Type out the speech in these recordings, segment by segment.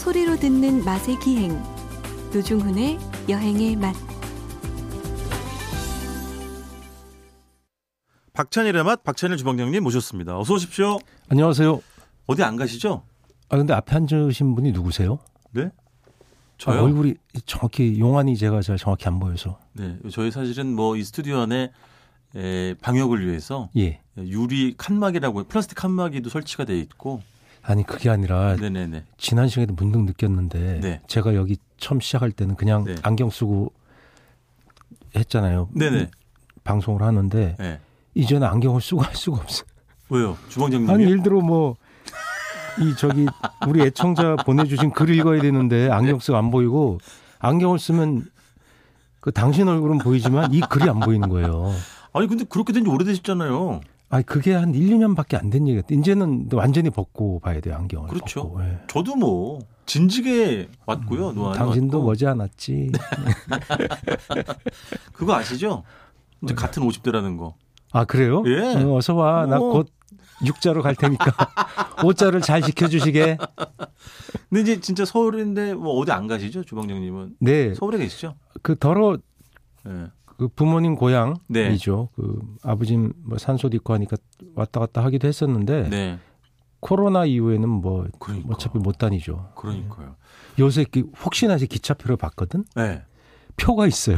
소리로 듣는 맛의 기행 노중훈의 여행의 맛 박찬일의 맛 박찬일 주방장님 모셨습니다. 어서 오십시오. 안녕하세요. 어디 안 가시죠? 아 근데 앞에 앉으신 분이 누구세요? 네? 아, 저요? 얼굴이 정확히 용안이 제가 잘 정확히 안 보여서. 네, 저희 사실은 뭐 이 스튜디오 안에 에, 방역을 위해서 예. 유리 칸막이라고 플라스틱 칸막이도 설치가 돼 있고. 아니 그게 아니라 네네네. 지난 시간에도 문득 느꼈는데 네. 제가 여기 처음 시작할 때는 그냥 네. 안경 쓰고 했잖아요. 네네. 방송을 하는데 네. 이제는 안경을 쓰고 할 수가 없어요. 왜요, 주방장님? 아니 예를 들어 뭐 이 저기 우리 애청자 보내주신 글 읽어야 되는데 안경 쓰고 안 보이고 안경을 쓰면 그 당신 얼굴은 보이지만 이 글이 안 보이는 거예요. 아니 근데 그렇게 된 지 오래되셨잖아요. 아니 그게 한 1, 2년밖에 안 된 얘기가 이제는 완전히 벗고 봐야 돼요 안경을. 그렇죠. 벗고, 예. 저도 뭐 진지게 왔고요. 노안이 당신도 왔고. 머지않았지. 그거 아시죠? 이제 네. 같은 50대라는 거. 아 그래요? 예. 어, 어서 와. 나 어. 곧 육자로 갈 테니까 오자를 잘 지켜주시게. 근데 이제 진짜 서울인데 뭐 어디 안 가시죠, 주방장님은? 네. 서울에 계시죠? 그 더러 네. 그 부모님 고향이죠. 네. 그 아버지 뭐 산소도 있고 하니까 왔다 갔다 하기도 했었는데 네. 코로나 이후에는 뭐 그러니까. 어차피 못 다니죠. 그러니까요. 요새 기- 혹시나 이제 기차표를 봤거든. 네. 표가 있어요.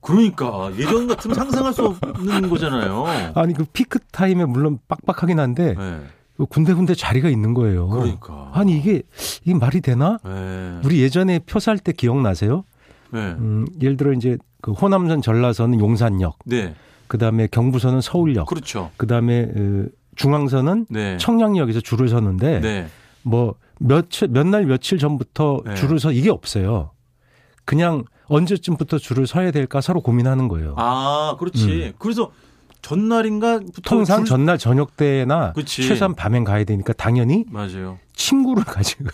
그러니까 예전 같으면 상상할 수 없는 거잖아요. 아니 그 피크 타임에 물론 빡빡하긴 한데 네. 그 군데군데 자리가 있는 거예요. 그러니까. 아니 이게 이게 말이 되나? 네. 우리 예전에 표 살 때 기억나세요? 네. 음, 예를 들어 이제 그 호남선 전라선은 용산역, 네. 그다음에 경부선은 서울역, 그렇죠. 그다음에 어, 중앙선은 네. 청량역에서 줄을 섰는데 네. 뭐 며칠 몇 날 며칠 전부터 네. 줄을 서 이게 없어요. 그냥 언제쯤부터 줄을 서야 될까 서로 고민하는 거예요. 아, 그렇지. 그래서 전날인가부터 음. 통상 줄- 전날 저녁 때나 그치. 최소한 밤엔 가야 되니까 당연히 맞아요. 친구를 가지고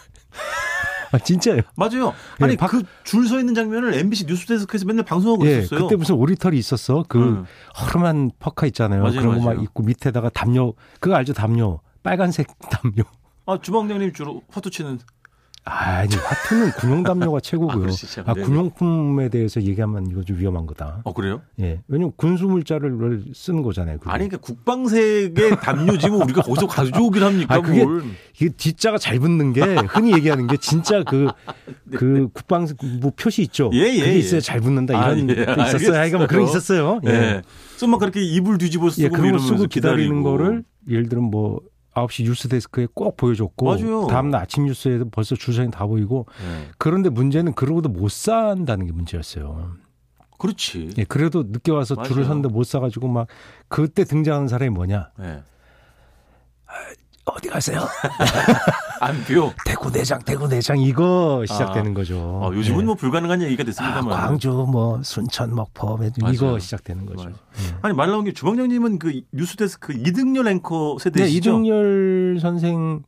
아 진짜요? 맞아요. 아니 예, 박- 그줄 서 있는 장면을 MBC 뉴스데스크에서 맨날 방송하고 예, 있었어요. 그때 무슨 오리털이 있었어. 그 음. 허름한 퍼카 있잖아요. 맞아요, 그런 거 막. 입고 밑에다가 담요 그거 알죠? 담요 빨간색 담요. 아 주방장님 주로 화투 치는 아니 하트는 군용 담요가 최고고요. 아, 네네. 군용품에 대해서 얘기하면 이거 좀 위험한 거다. 어 그래요? 예, 왜냐면 군수 물자를 쓰는 거잖아요. 그게. 아니 그러니까 국방색의 담요지 뭐 우리가 거기서 가져오긴 합니까 아, 그게- 뭘? 이게 뒷자가 잘 붙는 게 흔히 얘기하는 게 진짜 그, 그 국방부 표시 있죠. 예, 예, 그게 예. 있어야 잘 붙는다 아, 이런 예, 게 있었어요. 알겠어요. 하여간 뭐 그런 게 있었어요. 예. 예. 막 그렇게 이불 뒤집어 쓰고 예, 그런 거 이러면서 쓰고 기다리는. 거를 예를 들면 뭐 9시 뉴스 데스크에 꼭 보여줬고 맞아요. 다음날 아침 뉴스에도 벌써 줄서이 다 보이고 예. 그런데 문제는 그러고도 못 산다는 게 문제였어요. 그렇지. 예, 그래도 늦게 와서 줄을 맞아요. 섰는데 못 사가지고 막 그때 등장하는 사람이 뭐냐? 예. 어디 가세요? 안표. 대구 내장, 대구 내장 이거 시작되는 거죠. 어, 요즘은 예. 뭐 불가능한 얘기가 아, 됐습니다만. 광주, 뭐 순천, 목포 이거 맞아요. 시작되는 거죠. 예. 아니 말 나온 게 주방장님은 그 뉴스데스크 이등열 앵커 네, 세대시죠? 이등열 선생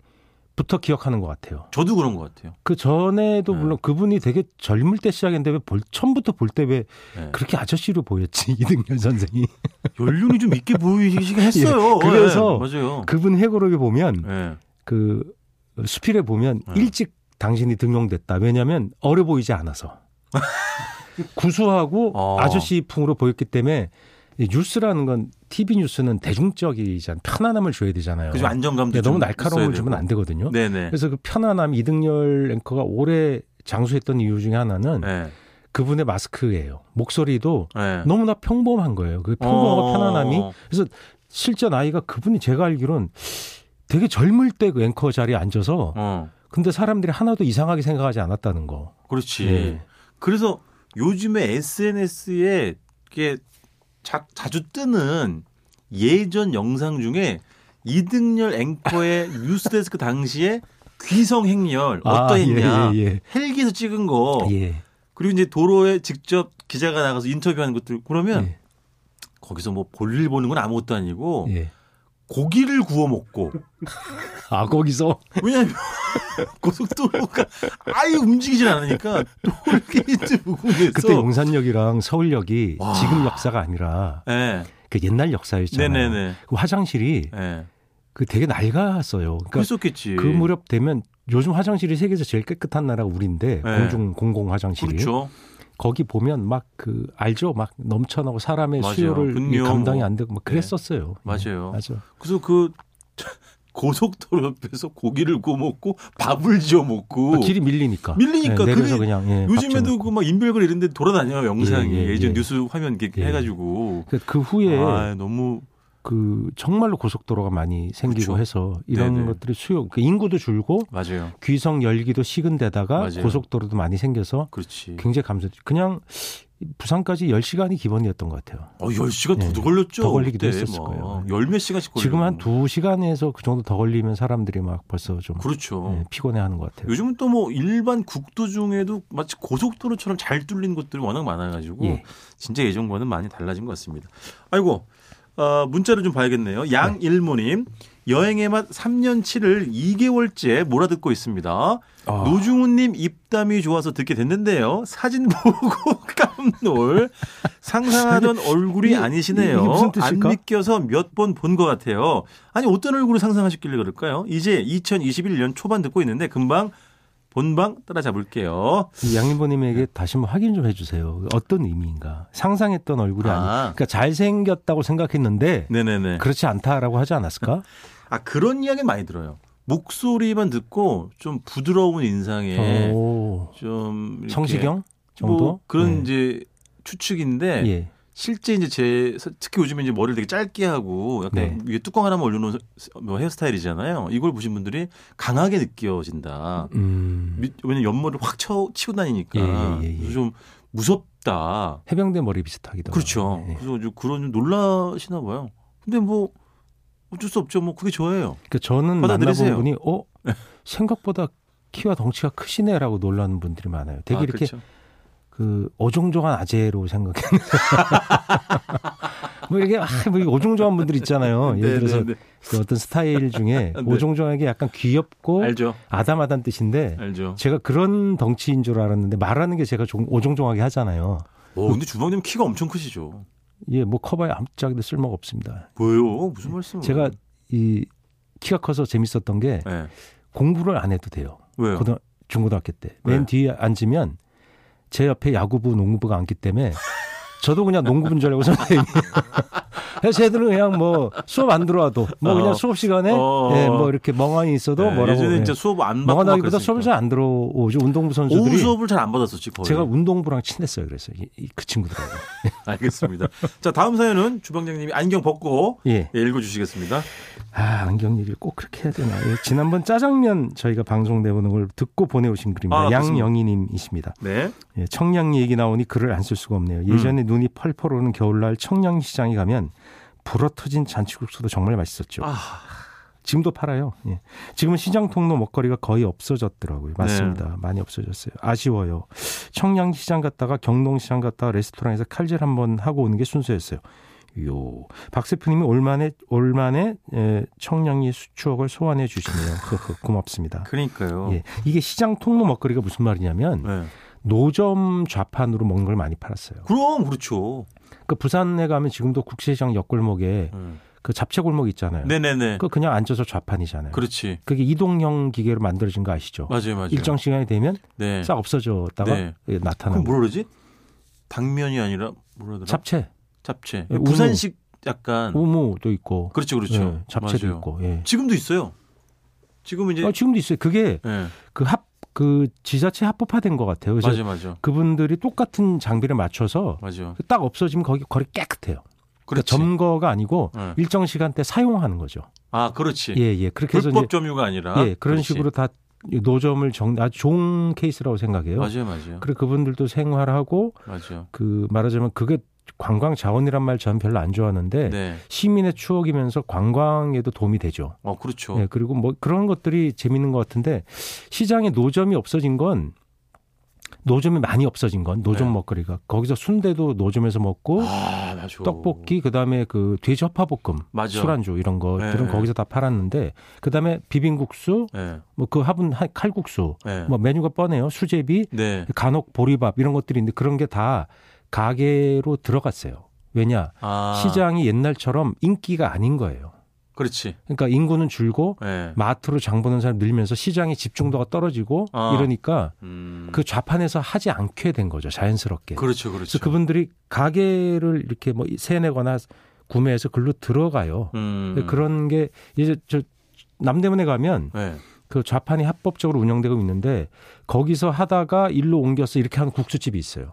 부터 기억하는 것 같아요. 저도 그런 것 같아요. 그 전에도 네. 물론 그분이 되게 젊을 때 시작했는데 왜 볼, 처음부터 볼 때왜 예. 그렇게 아저씨로 보였지 이등열 선생이. 연륜이 좀 있게 보이시긴 했어요. 예, 그래서 예, 맞아요. 그분 회고록에 보면 예. 그 수필에 보면 네. 일찍 당신이 등용됐다. 왜냐하면 어려 보이지 않아서 구수하고 어. 아저씨 풍으로 보였기 때문에 이 뉴스라는 건 TV 뉴스는 대중적이잖아 편안함을 줘야 되잖아요. 그좀 안정감도 근데 너무 좀 날카로움을 주면. 안 되거든요. 네네. 그래서 그 편안함 이등열 앵커가 오래 장수했던 이유 중에 하나는 네. 그분의 마스크예요. 목소리도 네. 너무나 평범한 거예요. 그 평범하고 어. 편안함이 그래서 실제 나이가 그분이 제가 알기로는 되게 젊을 때 그 앵커 자리에 앉아서 어. 근데 사람들이 하나도 이상하게 생각하지 않았다는 거. 그렇지. 예. 그래서 요즘에 SNS에 이게 자, 자주 뜨는 예전 영상 중에 이등열 앵커의 뉴스데스크 당시에 귀성 행렬 어떠했냐 아, 예, 예, 헬기에서 찍은 거 예. 예. 그리고 이제 도로에 직접 기자가 나가서 인터뷰하는 것들 그러면 예. 거기서 뭐 볼일 보는 건 아무것도 아니고 예. 고기를 구워 먹고 아 거기서 왜냐하면 고속도로가 아예 움직이질 않으니까 톨게이트 부근에서 그때 용산역이랑 서울역이 와. 지금 역사가 아니라 예. 그 옛날 역사였잖아요. 네네네. 그 화장실이 예. 그 되게 낡았어요. 그러니까 그랬었겠지. 그 무렵 되면 요즘 화장실이 세계에서 제일 깨끗한 나라가 우리인데 네. 공중 공공 화장실이 그렇죠. 거기 보면 막 그 알죠 막 넘쳐나고 사람의 맞아요. 수요를 분뇨 감당이 뭐. 안 되고 막 그랬었어요. 예, 맞아요. 맞아. 그래서 그 고속도로 옆에서 고기를 구워 먹고 밥을 지어 먹고 그 길이 밀리니까. 밀리니까 예, 내려서 그게 그냥 예, 밥 요즘에도 좀그막 인별글 이런 데 돌아다녀요 영상이 예, 예, 예, 전 예. 뉴스 화면 이렇게 예. 해가지고 그, 그 후에 아 너무 그 정말로 고속도로가 많이 생기고 그렇죠. 해서 이런 네네. 것들이 수요 그 인구도 줄고 맞아요 귀성 열기도 식은 데다가 맞아요. 고속도로도 많이 생겨서 그렇지 굉장히 감소. 그냥 부산까지 10시간이 기본이었던 것 같아요. 어 10시간 예. 더 걸렸죠 더 걸리기도 그때 했었을 뭐. 거예요. 열 몇 시간씩 걸리고 지금 한 2시간에서 그 정도 더 걸리면 사람들이 막 벌써 좀 그렇죠 예, 피곤해 하는 것 같아요. 요즘은 또 뭐 일반 국도 중에도 마치 고속도로처럼 잘 뚫린 곳들이 워낙 많아 가지고 예. 진짜 예전과는 많이 달라진 것 같습니다. 아이고 어, 문자를 좀 봐야겠네요. 양일모님 여행의 맛 3년치를 2개월째 몰아듣고 있습니다. 아. 노중훈님 입담이 좋아서 듣게 됐는데요. 사진 보고 깜놀. 상상하던 얼굴이 아니시네요. 안? 믿겨서 몇 번 본 것 같아요. 아니 어떤 얼굴을 상상하셨길래 그럴까요? 이제 2021년 초반 듣고 있는데 금방 본방 따라잡을게요. 이 양인보님에게 다시 한번 확인 좀 해주세요. 어떤 의미인가? 상상했던 얼굴이 아. 아. 니 그러니까 잘생겼다고 생각했는데 네네네. 그렇지 않다라고 하지 않았을까? 아 그런 이야기는 많이 들어요. 목소리만 듣고 좀 부드러운 인상에 오. 좀 성시경 정도? 뭐 그런 네. 이제 추측인데 예. 실제 이제 제 특히 요즘에 이제 머리를 되게 짧게 하고 약간 네. 위에 뚜껑 하나만 올려놓은 뭐 헤어스타일이잖아요. 이걸 보신 분들이 강하게 느껴진다. 음. 미- 왜냐면 옆머리를 확 쳐, 치고 다니니까 예, 예, 예, 예. 좀 무섭다. 해병대 머리 비슷하기도 그렇죠. 하고. 예. 그래서 좀 그런 좀 놀라시나 봐요. 근데 뭐 어쩔 수 없죠. 뭐 그게 저예요. 그러니까 저는 받아들이세요. 만나본 분이 어 생각보다 키와 덩치가 크시네라고 놀라는 분들이 많아요. 되게 아, 이렇게 그렇죠. 그 어종종한 아재로 생각했는데 뭐 이렇게 아, 뭐 어종종한 분들 있잖아요. 예를 들어서 네, 네, 그 어떤 스타일 중에 네. 오종종하게 약간 귀엽고 네. 알죠. 아담하다는 뜻인데 알죠. 제가 그런 덩치인 줄 알았는데 말하는 게 제가 좀 오종종하게 하잖아요. 오, 근데 주방님 키가 엄청 크시죠. 예, 뭐 커봐야 아무짝에도 쓸모가 없습니다. 뭐예요? 무슨 말씀? 제가 이 키가 커서 재밌었던 게 네. 공부를 안 해도 돼요. 왜요? 고등 중고등학교 때. 맨 네. 뒤에 앉으면 제 옆에 야구부, 농구부가 앉기 때문에 저도 그냥 농구부인 줄 알고 선생님이. 그래서 쟤들은 그냥 뭐 수업 안 들어와도 뭐 그냥 어. 수업 시간에 어. 예, 뭐 이렇게 멍하니 있어도 네, 뭐라고 예전에 예. 이제 수업 안 받고 멍하다기보다 막 수업을. 잘 안 들어오죠. 운동부 오후 선수들이 수업을 잘 안 받았었지 거의. 제가 운동부랑 친했어요. 그래서 이, 이- 그 친구들하고. 알겠습니다. 자 다음 사연은 주방장님이 안경 벗고 예. 예, 읽어주시겠습니다. 아, 안경 얘기를 꼭 그렇게 해야 되나. 예, 지난번 짜장면 저희가 방송 내보는 걸 듣고 보내오신 글입니다. 아. 양영희님이십니다. 네. 예, 청량리 얘기 나오니 글을 안 쓸 수가 없네요. 예전에 눈이 펄펄 오는 겨울날 청량리 시장에 가면 불어터진 잔치국수도 정말 맛있었죠. 아, 지금도 팔아요. 예. 지금은 시장 통로 먹거리가 거의 없어졌더라고요. 맞습니다. 네. 많이 없어졌어요. 아쉬워요. 청량 시장 갔다가 경동 시장 갔다가 레스토랑에서 칼질 한번 하고 오는 게 순서였어요. 요 박세프님이 올만에 올만에 에, 청량리 수- 추억을 소환해 주시네요. 고맙습니다. 그러니까요. 예, 이게 시장 통로 먹거리가 무슨 말이냐면 네. 노점 좌판으로 먹는 걸 많이 팔았어요. 그럼 그렇죠. 그 부산에 가면 지금도 국세시장 옆골목에 음. 그 잡채 골목 있잖아요. 네네네. 그 그냥 앉아서 좌판이잖아요. 그렇지. 그게 이동형 기계로 만들어진 거 아시죠? 맞아요, 맞아요. 일정 시간이 되면 네. 싹 없어졌다가 네. 예, 그럼 나타나는 뭐라 그러지? 당면이 아니라 뭐라 그러더라? 잡채, 잡채. 예, 부산식 약간. 우무도 있고, 그렇죠, 그렇죠. 예, 잡채도 맞아요. 있고. 예. 지금도 있어요. 지금 이제 어, 지금도 있어요. 그게 예. 그합 그 지자체 합법화된 것 같아요. 그래서 맞아, 맞아, 그분들이 똑같은 장비를 맞춰서 맞아. 딱 없어지면 거기 거리 깨끗해요. 그러니까. 점거가 아니고 예. 일정 시간대 사용하는 거죠. 아, 그렇지. 예, 예. 그렇게 해서 불법 점유가 아니라. 예, 그런 그렇지. 식으로 다 노점을 정 아주 좋은 케이스라고 생각해요. 맞아요, 맞아요. 그리고 그분들도 생활하고 맞아요. 그 말하자면 그게 관광 자원이란 말 저는 별로 안 좋아하는데 네. 시민의 추억이면서 관광에도 도움이 되죠. 어, 그렇죠. 예, 그리고 뭐 그런 것들이 재밌는 것 같은데 시장에 노점이 없어진 건 노점이 많이 없어진 건 노점 네. 먹거리가 거기서 순대도 노점에서 먹고 아. 떡볶이 그다음에 그 돼지 헛파볶음 맞아. 술안주 이런 것들은 네. 거기서 다 팔았는데 그다음에 비빔국수 네. 뭐그 화분 하- 칼국수 네. 뭐 메뉴가 뻔해요 수제비 네. 간혹 보리밥 이런 것들이 있는데 그런 게다 가게로 들어갔어요 왜냐 아. 시장이 옛날처럼 인기가 아닌 거예요 그렇지. 그러니까 인구는 줄고 예. 마트로 장 보는 사람 늘면서 시장의 집중도가 떨어지고 아. 이러니까 음. 그 좌판에서 하지 않게 된 거죠 자연스럽게. 그렇죠, 그렇죠. 그래서 그분들이 가게를 이렇게 뭐 세내거나 구매해서 글로 들어가요. 음. 그런 게 이제 저 남대문에 가면 예. 그 좌판이 합법적으로 운영되고 있는데 거기서 하다가 일로 옮겨서 이렇게 하는 국수집이 있어요.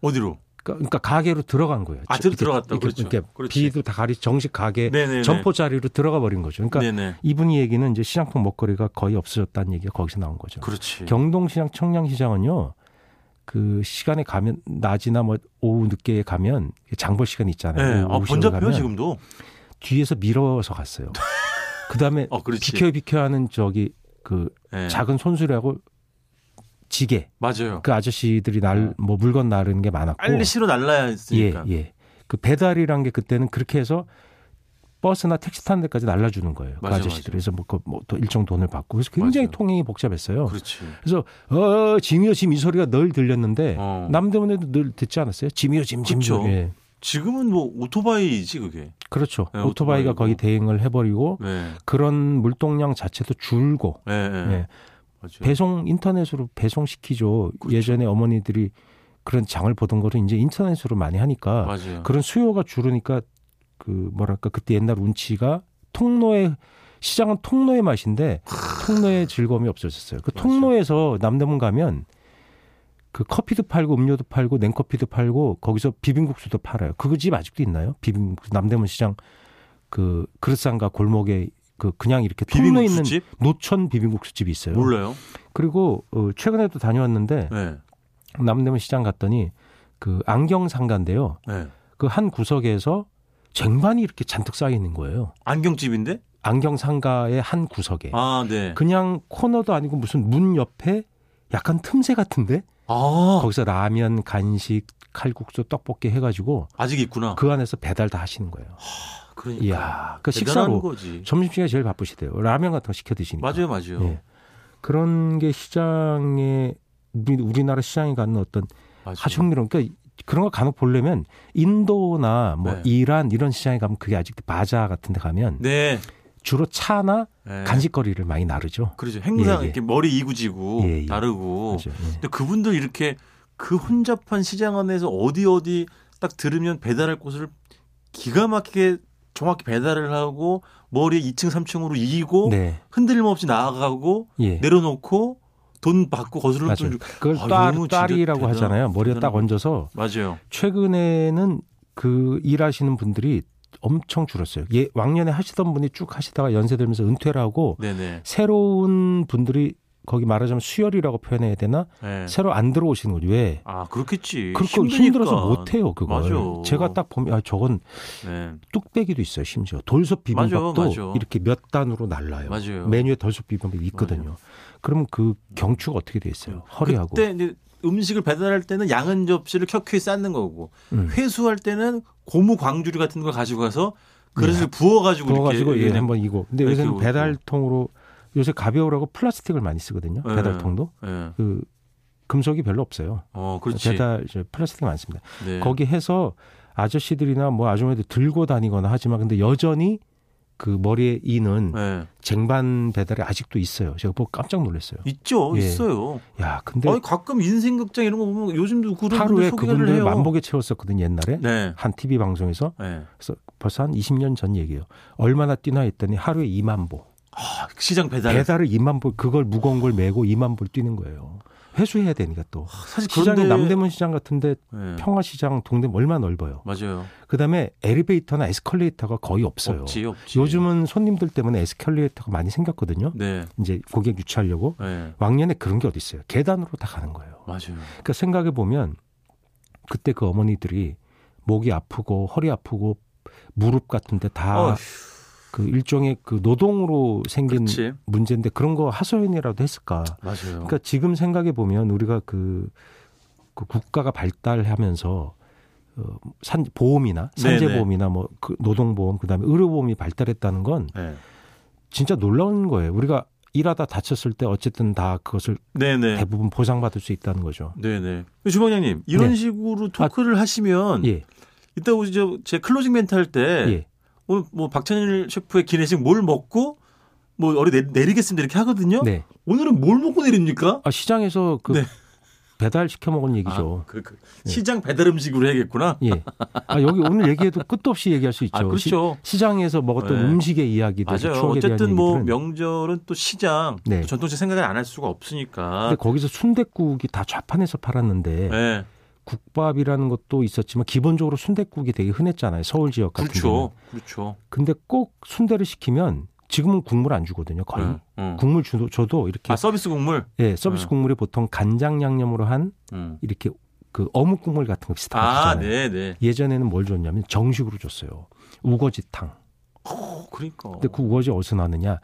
어디로? 그러니까, 그러니까 가게로 들어간 거예요. 아, 들- 들어갔다. 이렇게, 그렇죠. 이렇게 그렇지. 비도 다 가리 정식 가게 네네. 점포 자리로 들어가 버린 거죠. 그러니까 네네. 이분 이 얘기는 이제 시장통 먹거리가 거의 없어졌다는 얘기가 거기서 나온 거죠. 그렇지. 경동시장, 청량시장은요. 그 시간에 가면 낮이나 뭐 오후 늦게 가면 장볼 시간 있잖아요. 네. 아, 번잡해요 지금도. 뒤에서 밀어서 갔어요. 그다음에 어. 비켜 비켜 하는 저기 그 예. 작은 손수레하고 지게 맞아요. 그 아저씨들이 날 뭐 물건 나르는 게 많았고 빨리 실어 날라야 예, 했으니까. 예. 그 배달이란 게 그때는 그렇게 해서 버스나 택시 타는 데까지 날라주는 거예요. 그 맞아, 아저씨들이. 맞아. 그래서 뭐, 그 뭐, 또 일정 돈을 받고. 그래서 굉장히 맞아요. 통행이 복잡했어요. 그렇지. 그래서, 어, 짐이요, 짐 이 소리가 늘 들렸는데, 어. 남대문에도 늘 듣지 않았어요? 짐이요, 짐, 짐. 그쵸. 예. 지금은 뭐 오토바이지 그게. 그렇죠. 네, 오토바이가 오토바이고. 거의 대행을 해버리고, 네. 그런 물동량 자체도 줄고, 예, 예. 예. 맞아요. 배송, 인터넷으로 배송시키죠. 그렇죠. 예전에 어머니들이 그런 장을 보던 거를 이제 인터넷으로 많이 하니까, 맞아요. 그런 수요가 줄으니까 그 뭐랄까 그때 옛날 운치가 통로의 시장은 통로의 맛인데 통로의 즐거움이 없어졌어요. 그 맞아요. 통로에서 남대문 가면 그 커피도 팔고 음료도 팔고 냉커피도 팔고 거기서 비빔국수도 팔아요. 그집 아직도 있나요? 비빔국수 남대문 시장 그 그릇상가 골목에 그 그냥 이렇게 통로에 있는 노천 비빔국수 집이 있어요. 몰라요. 그리고 어, 최근에도 다녀왔는데 네. 남대문 시장 갔더니 그 안경 상가인데요. 네. 그한 구석에서 쟁반이 이렇게 잔뜩 쌓여 있는 거예요. 안경집인데? 안경 상가의 한 구석에. 아, 네. 그냥 코너도 아니고 무슨 문 옆에 약간 틈새 같은데 아, 거기서 라면, 간식, 칼국수, 떡볶이 해가지고 아직 있구나. 그 안에서 배달 다 하시는 거예요. 그러니까. 이야, 그 식사로 거지. 점심시간에 제일 바쁘시대요. 라면 같은 거 시켜 드시니까. 맞아요, 맞아요. 예. 그런 게 시장에 우리 우리나라 시장에 갖는 어떤. 아주 흥미로운 그러니까 그런 거 간혹 보려면 인도나 뭐 네. 이란 이런 시장에 가면 그게 아직 바자 같은 데 가면 네. 주로 차나 네. 간식거리를 많이 나르죠. 그렇죠. 행상 예, 예. 이렇게 머리 이구지고 예, 예. 다르고. 그죠. 예. 근데 그분들 이렇게 그 혼잡한 시장 안에서 어디 어디 딱 들으면 배달할 곳을 기가 막히게 정확히 배달을 하고 머리 2층 3층으로 이고 네. 흔들림 없이 나아가고 예. 내려놓고 돈 받고 돈 맞아요. 주고 그걸 아, 딸, 딸이라고 대단- 하잖아요. 머리에 딱 대단한 얹어서 맞아요. 최근에는 그 일하시는 분들이 엄청 줄었어요. 예, 왕년에 하시던 분이 쭉 하시다가 연세 들면서 은퇴를 하고 네네. 새로운 분들이 거기 말하자면 수혈이라고 표현해야 되나? 네. 새로 안 들어오시는 거죠. 왜? 아 그렇겠지. 그렇고. 힘들어서 못 해요, 그걸. 맞아. 제가 딱 보면 아 저건 네. 뚝배기도 있어요, 심지어. 돌솥 비빔밥도 맞아, 맞아. 이렇게 몇 단으로 날라요. 맞아요. 메뉴에 돌솥 비빔밥이 있거든요. 그러면 그 경추가 어떻게 돼 있어요? 허리하고. 그때 음식을 배달할 때는 양은 접시를 켜켜이 쌓는 거고 음. 회수할 때는 고무 광주리 같은 걸 가지고 가서 그릇을 부어가지고 부어가지고 이렇게 예, 그냥- 한번 이거. 근데 요새는. 배달통으로 요새 가벼우라고 플라스틱을 많이 쓰거든요. 네. 배달통도 예. 그 금속이 별로 없어요. 어, 그렇지. 배달 플라스틱 많습니다. 네. 거기 해서 아저씨들이나 뭐 아줌마들 들고 다니거나 하지만 근데 여전히 그 머리에 이는 네. 쟁반 배달이 아직도 있어요. 제가 보고 깜짝 놀랐어요. 있죠, 예. 있어요. 야, 근데 아니, 가끔 인생극장 이런 거 보면 요즘도 그런 하루에 그분들 해요. 만복에 채웠었거든요, 옛날에. 네. 한 TV 방송에서. 네. 그래서 벌써 한 20년 전 얘기예요. 얼마나 뛰나 했더니 하루에 2만 보. 아, 시장 배달. 배달을 2만 보, 그걸 무거운 걸 메고 2만 보를 뛰는 거예요. 회수해야 되니까 또. 사실 시장이 그런데 남대문 시장 같은데 네. 평화시장 동대문 얼마나 넓어요. 맞아요. 그다음에 엘리베이터나 에스컬레이터가 거의 없어요. 없지, 없지. 요즘은 손님들 때문에 에스컬레이터가 많이 생겼거든요. 네. 이제 고객 유치하려고. 네. 왕년에 그런 게 어디 있어요. 계단으로 다 가는 거예요. 맞아요. 그러니까 생각해 보면 그때 그 어머니들이 목이 아프고 허리 아프고 무릎 같은데 다 어휴, 그 일종의 그 노동으로 생긴 그렇지. 문제인데 그런 거 하소연이라도 했을까? 맞아요. 그러니까 지금 생각해 보면 우리가 그, 그 국가가 발달하면서 어, 산 보험이나 네네. 산재보험이나 뭐 그 노동보험 그다음에 의료보험이 발달했다는 건 네. 진짜 놀라운 거예요. 우리가 일하다 다쳤을 때 어쨌든 다 그것을 네네. 대부분 보상받을 수 있다는 거죠. 네네. 주방장님 이런 네. 식으로 talk를 하시면 예, 이따 오시 저제 closing 멘트 할때 예. 오늘 뭐 박찬일 셰프의 기내식 뭘 먹고 뭐 어디 내, 내리 겠습니다 이렇게 하거든요. 네. 오늘은 뭘 먹고 내립니까? 아, 시장에서 그 네. 배달 시켜 먹은 얘기죠. 아, 그, 그 네. 시장 배달 음식으로 해야겠구나. 예. 아, 여기 오늘 얘기해도 끝도 없이 얘기할 수 있죠. 아, 그렇죠. 시, 장에서 먹었던 네. 음식의 이야기들, 맞아요. 어쨌든 뭐. 명절은 또 시장 네. 또 전통식 생각을 안 할 수가 없으니까. 근데 거기서 순댓국이 다 좌판에서 팔았는데 네. 국밥이라는 것도 있었지만 기본적으로 순댓국이 되게 흔했잖아요. 서울 지역 같은 경우. 그렇죠. 그렇죠. 근데 꼭 순대를 시키면 지금은 국물 안 주거든요. 거의. 응, 응. 국물 주도 줘도 이렇게 아 서비스 국물. 예, 서비스 네. 국물이 보통 간장 양념으로 한 음. 이렇게 그 어묵 국물 같은 거 비슷한 거 아, 주잖아요. 네, 네. 예전에는 뭘 줬냐면 정식으로 줬어요. 우거지탕. 어, 그러니까. 근데 그 우거지 어디서 나느냐?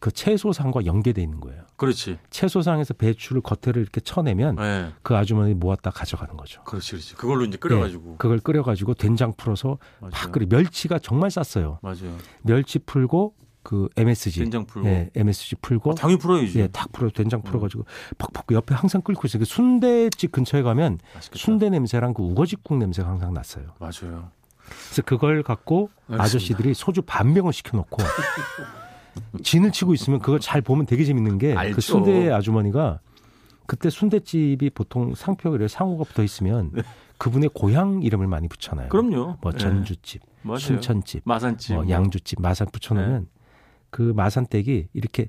그 채소상과 연계돼 있는 거예요. 그렇지. 채소상에서 배추를 겉에를 이렇게 쳐내면 네. 그 아주머니 모았다 가져가는 거죠. 그렇지, 그렇지. 그걸로 이제 끓여가지고. 그걸 끓여가지고 된장 풀어서 맞아요. 팍 끓이 멸치가 정말 쌌어요. 맞아요. 멸치 풀고 그 MSG, 된장 풀고. 예, MSG 풀고 어, 당연히 풀어야지. 예, 탁 풀어 된장 풀어 가지고 퍽퍽 옆에 항상 끓고 있어요. 그 순대집 근처에 가면 맛있겠다. 순대 냄새랑 그 우거지국 냄새가 항상 났어요. 맞아요. 그래서 그걸 갖고 알겠습니다. 아저씨들이 소주 반 병을 시켜놓고 진을 치고 있으면 그걸 잘 보면 되게 재밌는 게. 그 순대 아주머니가 그때 순대집이 보통 상표에 상호가 붙어 있으면 그분의 고향 이름을 많이 붙여놔요. 그럼요. 뭐 네. 전주집, 맞아요. 순천집, 마산집. 뭐 양주집, 마산 붙여놓으면 그 마산댁이 이렇게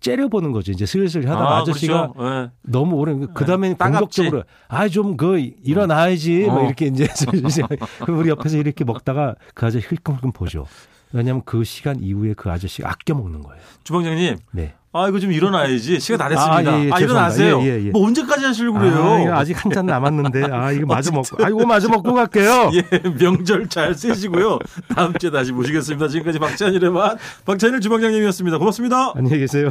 째려보는 거죠. 이제 슬슬 하다가 아, 저씨가 그렇죠. 네. 너무 오래 그 다음에 따갑지. 공격적으로 아 좀 그 일어나야지 어. 뭐 이렇게 이제 그럼 우리 옆에서 이렇게 먹다가 그 아저씨 흘끔흘끔 보죠. 왜냐하면 그 시간 이후에 그 아저씨 아껴 먹는 거예요. 주방장님, 네. 아 이거 좀 일어나야지. 시간 다 됐습니다. 아, 아, 예, 예, 일어나세요. 죄송합니다. 예, 예, 예. 뭐 언제까지 하시려고 그래요? 아, 이거 아직 한 잔 남았는데 아 이거 마저 먹고 아 이거 마저 먹고 갈게요. 예, 명절 잘 쓰시고요. 다음 주에 다시 모시겠습니다. 지금까지 박찬일의 맛 박찬일 주방장님이었습니다. 고맙습니다. 안녕히 계세요.